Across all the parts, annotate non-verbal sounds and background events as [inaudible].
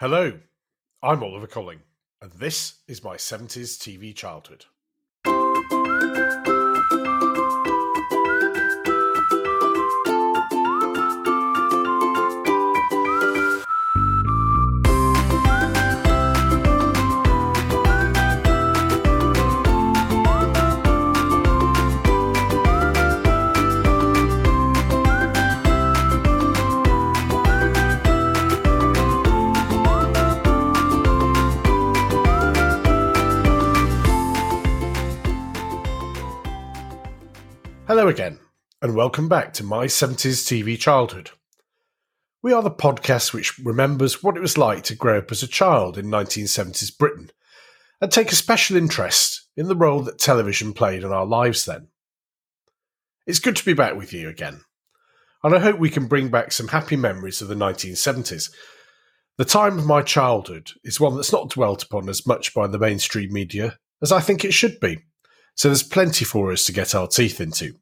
Hello, I'm Oliver Colling, and this is my 70s TV childhood. Hello again, and welcome back to my 70s TV childhood. We are the podcast which remembers what it was like to grow up as a child in 1970s Britain and take a special interest in the role that television played in our lives then. It's good to be back with you again, and I hope we can bring back some happy memories of the 1970s. The time of my childhood is one that's not dwelt upon as much by the mainstream media as I think it should be, so there's plenty for us to get our teeth into.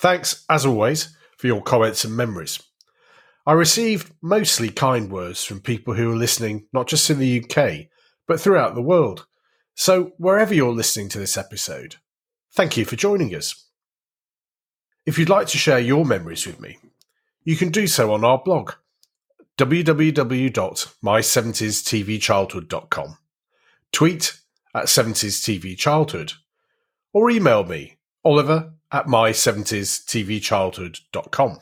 Thanks, as always, for your comments and memories. I received mostly kind words from people who are listening not just in the UK, but throughout the world. So, wherever you're listening to this episode, thank you for joining us. If you'd like to share your memories with me, you can do so on our blog, www.my70stvchildhood.com, tweet at 70stvchildhood, or email me, oliver at my70stvchildhood.com.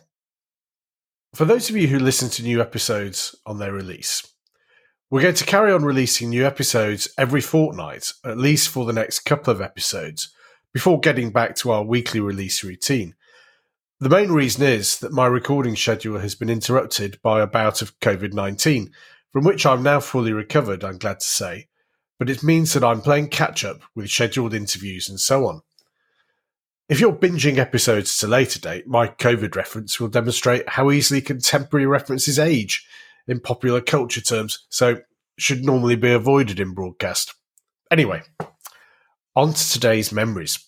For those of you who listen to new episodes on their release, we're going to carry on releasing new episodes every fortnight, at least for the next couple of episodes, before getting back to our weekly release routine. The main reason is that my recording schedule has been interrupted by a bout of COVID 19, from which I'm now fully recovered, I'm glad to say, but it means that I'm playing catch up with scheduled interviews and so on. If you're binging episodes to later date, my COVID reference will demonstrate how easily contemporary references age in popular culture terms, so should normally be avoided in broadcast. Anyway, on to today's memories.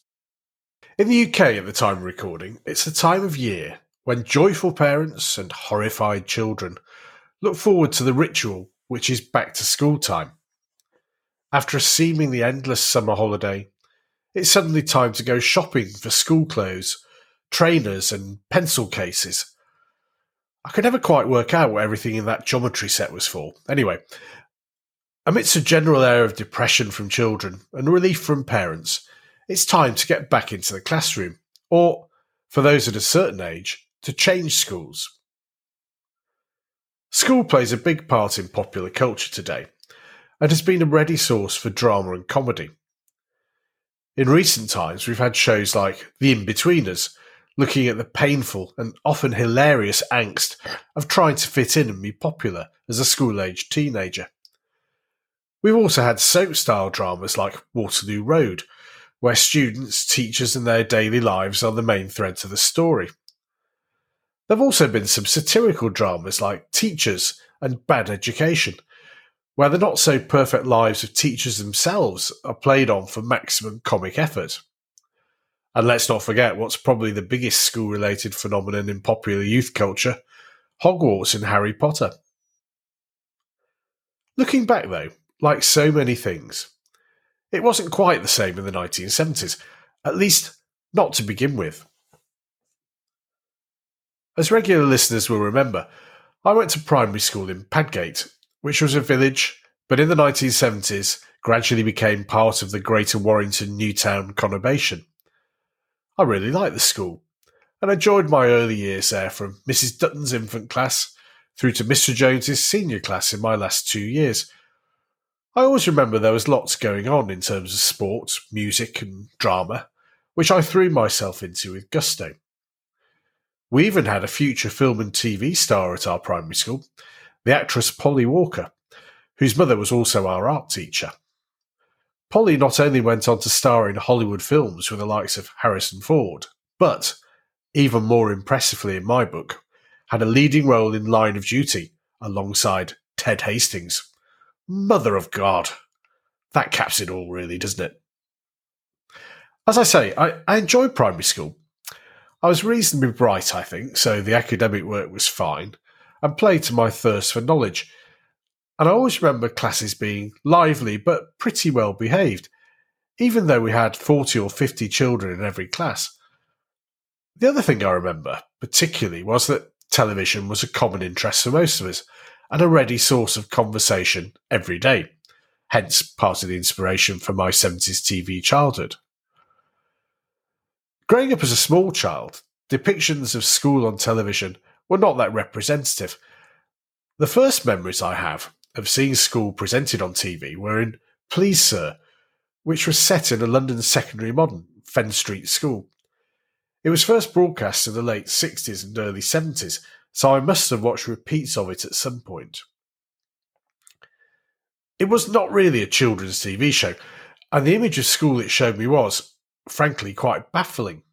In the UK at the time of recording, it's the time of year when joyful parents and horrified children look forward to the ritual which is back to school time. After a seemingly endless summer holiday, it's suddenly time to go shopping for school clothes, trainers, and pencil cases. I could never quite work out what everything in that geometry set was for. Anyway, amidst a general air of depression from children and relief from parents, it's time to get back into the classroom, or, for those at a certain age, to change schools. School plays a big part in popular culture today and has been a ready source for drama and comedy. In recent times, we've had shows like The Inbetweeners, looking at the painful and often hilarious angst of trying to fit in and be popular as a school aged teenager. We've also had soap style dramas like Waterloo Road, where students, teachers, and their daily lives are the main threads of the story. There have also been some satirical dramas like Teachers and Bad Education, where the not so perfect lives of teachers themselves are played on for maximum comic effort. And let's not forget what's probably the biggest school related phenomenon in popular youth culture Hogwarts in Harry Potter. Looking back, though, like so many things, it wasn't quite the same in the 1970s, at least not to begin with. As regular listeners will remember, I went to primary school in Padgate which was a village, but in the 1970s gradually became part of the Greater Warrington Newtown conurbation. I really liked the school and enjoyed my early years there from Mrs. Dutton's infant class through to Mr. Jones's senior class in my last two years. I always remember there was lots going on in terms of sport, music, and drama, which I threw myself into with gusto. We even had a future film and TV star at our primary school, the actress Polly Walker, whose mother was also our art teacher. Polly not only went on to star in Hollywood films with the likes of Harrison Ford, but, even more impressively in my book, had a leading role in Line of Duty alongside Ted Hastings. Mother of God! That caps it all, really, doesn't it? As I say, I, I enjoyed primary school. I was reasonably bright, I think, so the academic work was fine, and play to my thirst for knowledge, and I always remember classes being lively but pretty well behaved, even though we had 40 or 50 children in every class. The other thing I remember particularly was that television was a common interest for most of us and a ready source of conversation every day, hence part of the inspiration for my 70s TV childhood. Growing up as a small child, depictions of school on television were not that representative. The first memories I have of seeing school presented on TV were in Please Sir, which was set in a London secondary modern, Fenn Street school. It was first broadcast in the late 60s and early 70s, so I must have watched repeats of it at some point. It was not really a children's TV show, and the image of school it showed me was, frankly, quite baffling.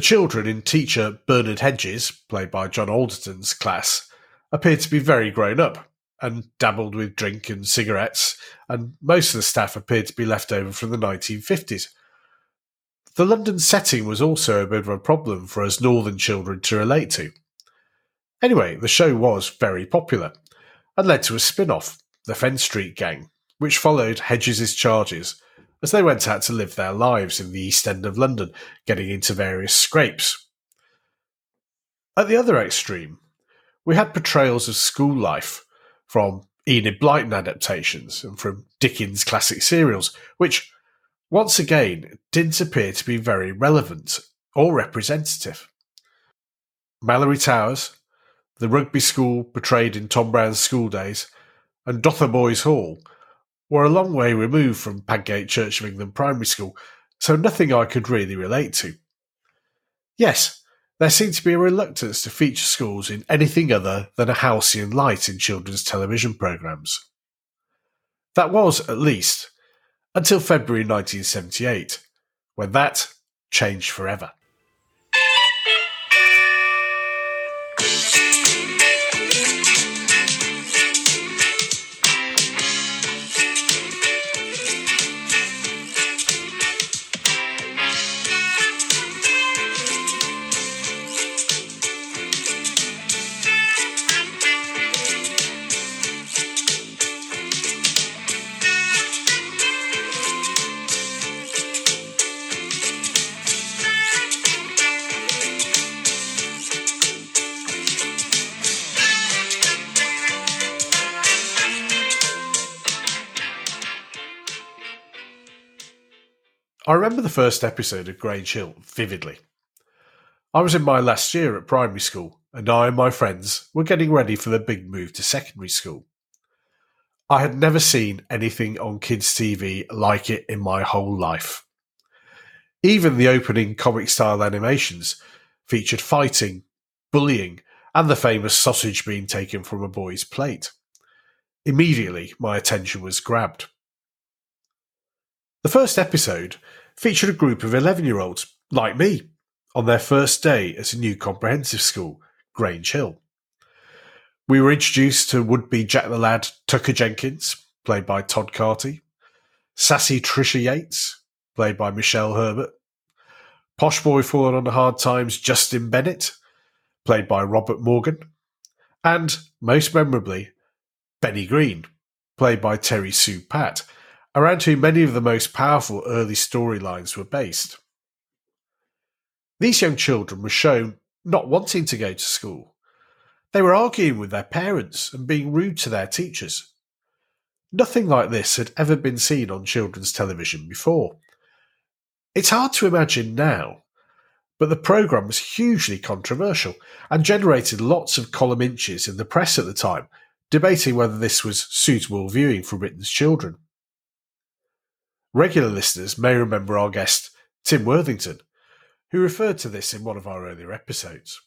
The children in teacher Bernard Hedges, played by John Alderton's class, appeared to be very grown up and dabbled with drink and cigarettes, and most of the staff appeared to be left over from the 1950s. The London setting was also a bit of a problem for us northern children to relate to. Anyway, the show was very popular and led to a spin off, The Fenn Street Gang, which followed Hedges' charges as they went out to live their lives in the East End of London, getting into various scrapes. At the other extreme, we had portrayals of school life from Enid Blyton adaptations and from Dickens' classic serials, which once again didn't appear to be very relevant or representative. Malory Towers, the rugby school portrayed in Tom Brown's school days, and Dotheboys Hall were a long way removed from Padgate Church of England Primary School, so nothing I could really relate to. Yes, there seemed to be a reluctance to feature schools in anything other than a halcyon light in children's television programmes. That was, at least, until February 1978, when that changed forever. I remember the first episode of Grange Hill vividly. I was in my last year at primary school, and I and my friends were getting ready for the big move to secondary school. I had never seen anything on kids' TV like it in my whole life. Even the opening comic style animations featured fighting, bullying, and the famous sausage being taken from a boy's plate. Immediately, my attention was grabbed. The first episode featured a group of 11 year olds, like me, on their first day at a new comprehensive school, Grange Hill. We were introduced to would be Jack the Lad Tucker Jenkins, played by Todd Carty, sassy Trisha Yates, played by Michelle Herbert, posh boy falling on the hard times Justin Bennett, played by Robert Morgan, and, most memorably, Benny Green, played by Terry Sue Patt, around whom many of the most powerful early storylines were based. These young children were shown not wanting to go to school. They were arguing with their parents and being rude to their teachers. Nothing like this had ever been seen on children's television before. It's hard to imagine now, but the programme was hugely controversial and generated lots of column inches in the press at the time, debating whether this was suitable viewing for Britain's children. Regular listeners may remember our guest, Tim Worthington, who referred to this in one of our earlier episodes.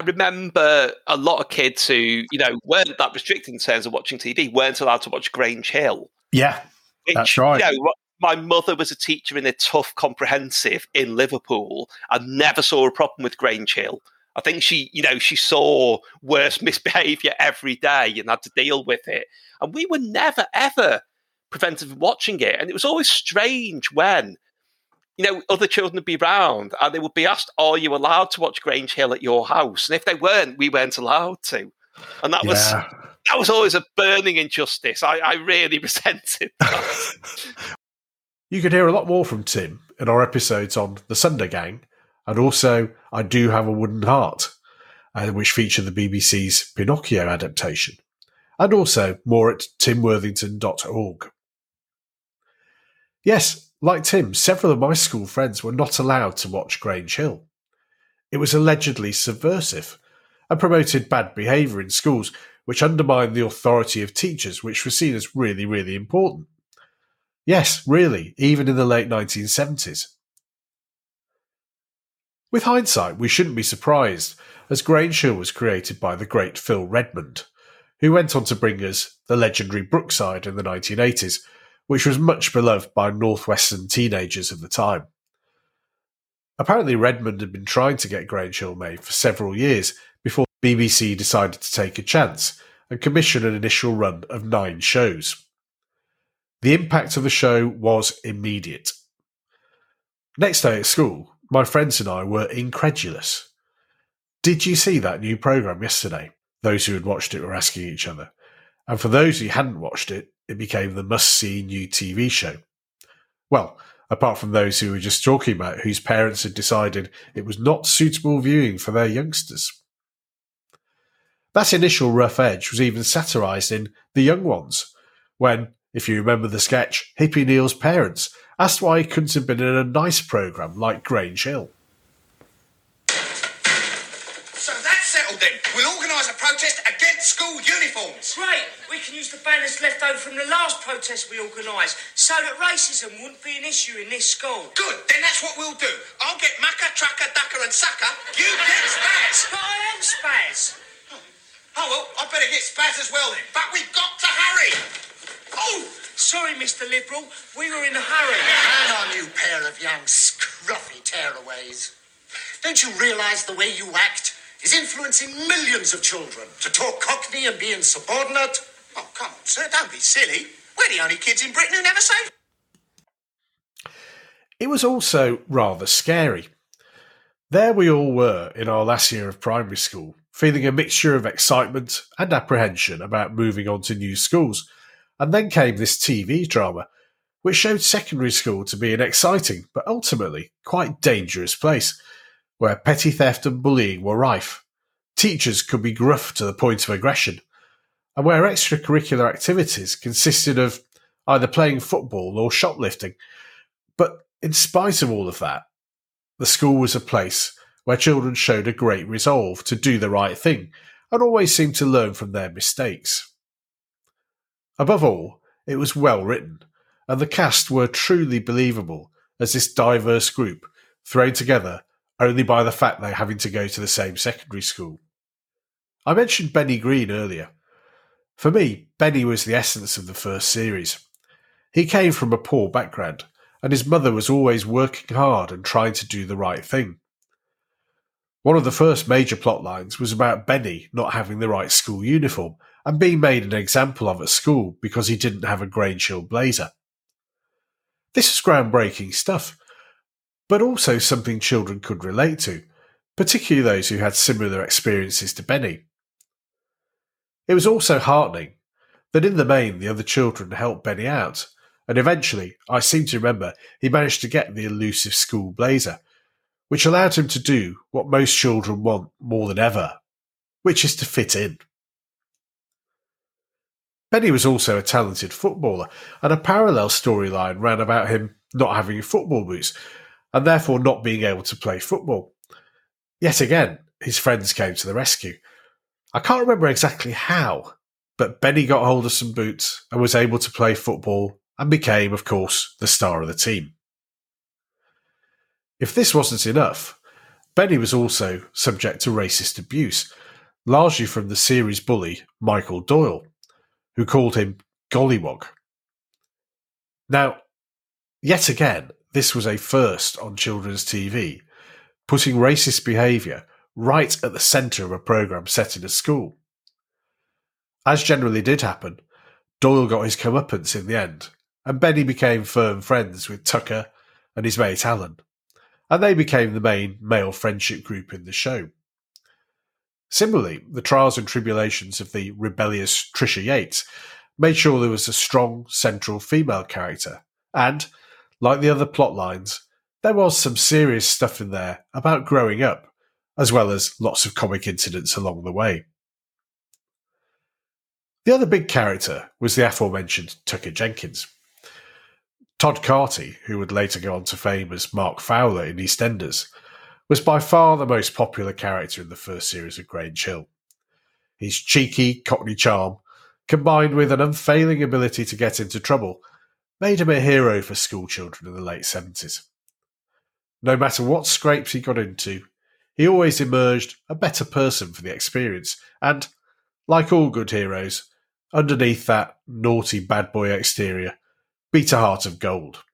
I remember a lot of kids who, you know, weren't that restricted in terms of watching TV, weren't allowed to watch Grange Hill. Yeah, which, that's right. You know, my mother was a teacher in a tough comprehensive in Liverpool and never saw a problem with Grange Hill. I think she, you know, she saw worse [laughs] misbehaviour every day and had to deal with it. And we were never, ever prevented from watching it. And it was always strange when, you know, other children would be around and they would be asked, Are you allowed to watch Grange Hill at your house? And if they weren't, we weren't allowed to. And that yeah. was that was always a burning injustice. I, I really [laughs] resented that. [laughs] you could hear a lot more from Tim in our episodes on the Sunday Gang, and also I Do Have a Wooden Heart, uh, which feature the BBC's Pinocchio adaptation, and also more at timworthington.org. Yes, like Tim, several of my school friends were not allowed to watch Grange Hill. It was allegedly subversive and promoted bad behaviour in schools, which undermined the authority of teachers, which was seen as really, really important. Yes, really, even in the late 1970s. With hindsight, we shouldn't be surprised, as Grange Hill was created by the great Phil Redmond, who went on to bring us the legendary Brookside in the 1980s, which was much beloved by Northwestern teenagers of the time. Apparently, Redmond had been trying to get Grange Hill made for several years before BBC decided to take a chance and commission an initial run of nine shows. The impact of the show was immediate. Next day at school, my friends and I were incredulous. Did you see that new programme yesterday? Those who had watched it were asking each other. And for those who hadn't watched it, it became the must see new TV show. Well, apart from those who were just talking about whose parents had decided it was not suitable viewing for their youngsters. That initial rough edge was even satirised in The Young Ones, when, if you remember the sketch, Hippy Neil's parents asked why he couldn't have been in a nice programme like Grange Hill. So that's settled then. We'll organise a protest against school uniforms. Great! Can use the banners left over from the last protest we organised so that racism wouldn't be an issue in this school. Good, then that's what we'll do. I'll get Mucker, Tracker, Ducker, and Sucker. You get Spaz. But I am Spaz! Oh, well, I better get Spaz as well then. But we've got to hurry. Oh! Sorry, Mr Liberal, we were in a hurry. Hang on, you pair of young scruffy tearaways. Don't you realise the way you act is influencing millions of children to talk cockney and be insubordinate? Oh, come on, sir, don't be silly. We're the only kids in Britain who never say. It was also rather scary. There we all were in our last year of primary school, feeling a mixture of excitement and apprehension about moving on to new schools. And then came this TV drama, which showed secondary school to be an exciting but ultimately quite dangerous place, where petty theft and bullying were rife. Teachers could be gruff to the point of aggression, and where extracurricular activities consisted of either playing football or shoplifting. But in spite of all of that, the school was a place where children showed a great resolve to do the right thing and always seemed to learn from their mistakes. Above all, it was well written, and the cast were truly believable as this diverse group thrown together only by the fact they're having to go to the same secondary school. I mentioned Benny Green earlier. For me, Benny was the essence of the first series. He came from a poor background, and his mother was always working hard and trying to do the right thing. One of the first major plot lines was about Benny not having the right school uniform and being made an example of at school because he didn't have a Grange Hill blazer. This was groundbreaking stuff, but also something children could relate to, particularly those who had similar experiences to Benny. It was also heartening that in the main the other children helped Benny out, and eventually, I seem to remember, he managed to get the elusive school blazer, which allowed him to do what most children want more than ever, which is to fit in. Benny was also a talented footballer, and a parallel storyline ran about him not having football boots, and therefore not being able to play football. Yet again, his friends came to the rescue. I can't remember exactly how, but Benny got hold of some boots and was able to play football and became, of course, the star of the team. If this wasn't enough, Benny was also subject to racist abuse, largely from the series bully Michael Doyle, who called him Gollywog. Now, yet again, this was a first on children's TV, putting racist behaviour right at the centre of a programme set in a school. As generally did happen, Doyle got his comeuppance in the end, and Benny became firm friends with Tucker and his mate Alan, and they became the main male friendship group in the show. Similarly, the trials and tribulations of the rebellious Trisha Yates made sure there was a strong central female character. And, like the other plot lines, there was some serious stuff in there about growing up, as well as lots of comic incidents along the way. The other big character was the aforementioned Tucker Jenkins. Todd Carty, who would later go on to fame as Mark Fowler in EastEnders, was by far the most popular character in the first series of Grange Hill. His cheeky Cockney charm, combined with an unfailing ability to get into trouble, made him a hero for schoolchildren in the late 70s. No matter what scrapes he got into, he always emerged a better person for the experience, and, like all good heroes, underneath that naughty bad boy exterior beat a heart of gold.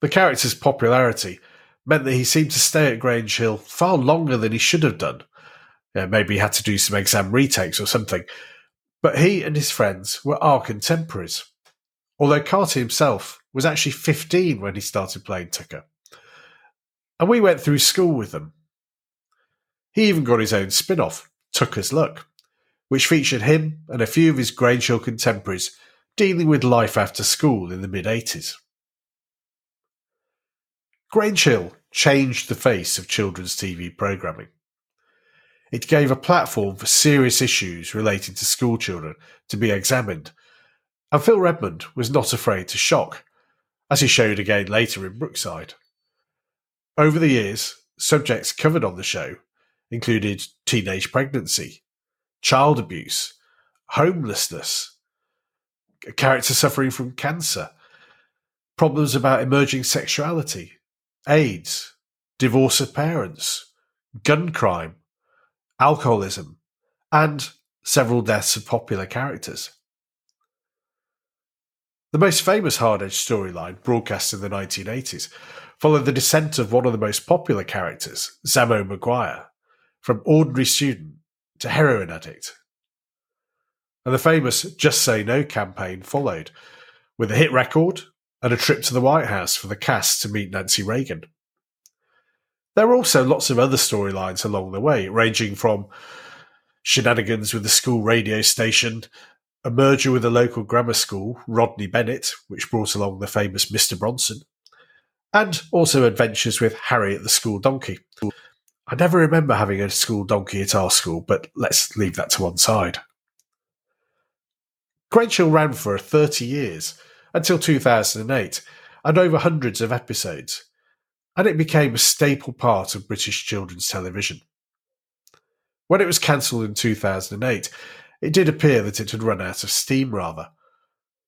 The character's popularity meant that he seemed to stay at Grange Hill far longer than he should have done. Yeah, maybe he had to do some exam retakes or something. But he and his friends were our contemporaries. Although Carty himself was actually 15 when he started playing Tucker. And we went through school with them. He even got his own spin off, Tucker's Luck, which featured him and a few of his Grange Hill contemporaries dealing with life after school in the mid 80s. Grange Hill changed the face of children's TV programming. It gave a platform for serious issues relating to school children to be examined, and Phil Redmond was not afraid to shock, as he showed again later in Brookside. Over the years, subjects covered on the show included teenage pregnancy, child abuse, homelessness, a character suffering from cancer, problems about emerging sexuality, AIDS, divorce of parents, gun crime, alcoholism, and several deaths of popular characters. The most famous Hard Edge storyline, broadcast in the 1980s, followed the descent of one of the most popular characters, Zammo McGuire, from ordinary student to heroin addict and the famous Just Say No campaign followed, with a hit record and a trip to the White House for the cast to meet Nancy Reagan. There were also lots of other storylines along the way, ranging from shenanigans with the school radio station, a merger with a local grammar school, Rodney Bennett, which brought along the famous Mr. Bronson, and also adventures with Harry at the school donkey. I never remember having a school donkey at our school, but let's leave that to one side. Grange Hill ran for 30 years, until 2008, and over hundreds of episodes, and it became a staple part of British children's television. When it was cancelled in 2008, it did appear that it had run out of steam rather,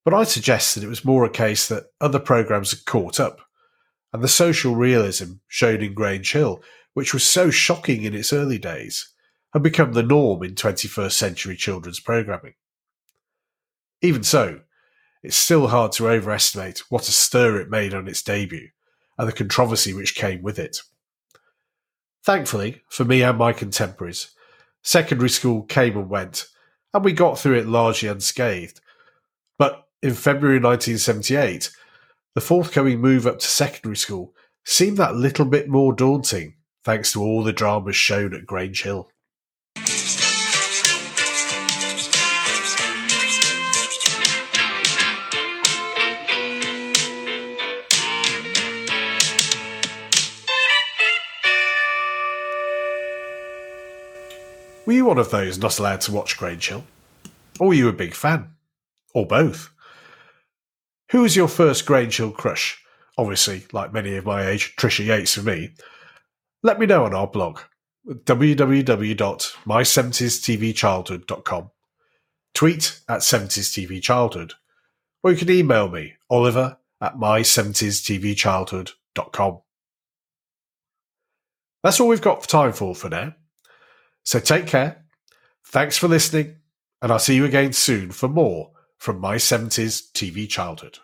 but I suggest that it was more a case that other programmes had caught up, and the social realism shown in Grange Hill, which was so shocking in its early days, had become the norm in 21st century children's programming. Even so, it's still hard to overestimate what a stir it made on its debut and the controversy which came with it. Thankfully, for me and my contemporaries, secondary school came and went, and we got through it largely unscathed. But in February 1978, the forthcoming move up to secondary school seemed that little bit more daunting thanks to all the dramas shown at Grange Hill. Were you one of those not allowed to watch Grange Hill? Or were you a big fan? Or both? Who was your first Grange Hill crush? Obviously, like many of my age, Trisha Yates for me. Let me know on our blog, www.my70stvchildhood.com. Tweet at 70stvchildhood. Or you can email me, oliver at my70stvchildhood.com. That's all we've got time for for now. So take care. Thanks for listening, and I'll see you again soon for more from my 70s TV childhood.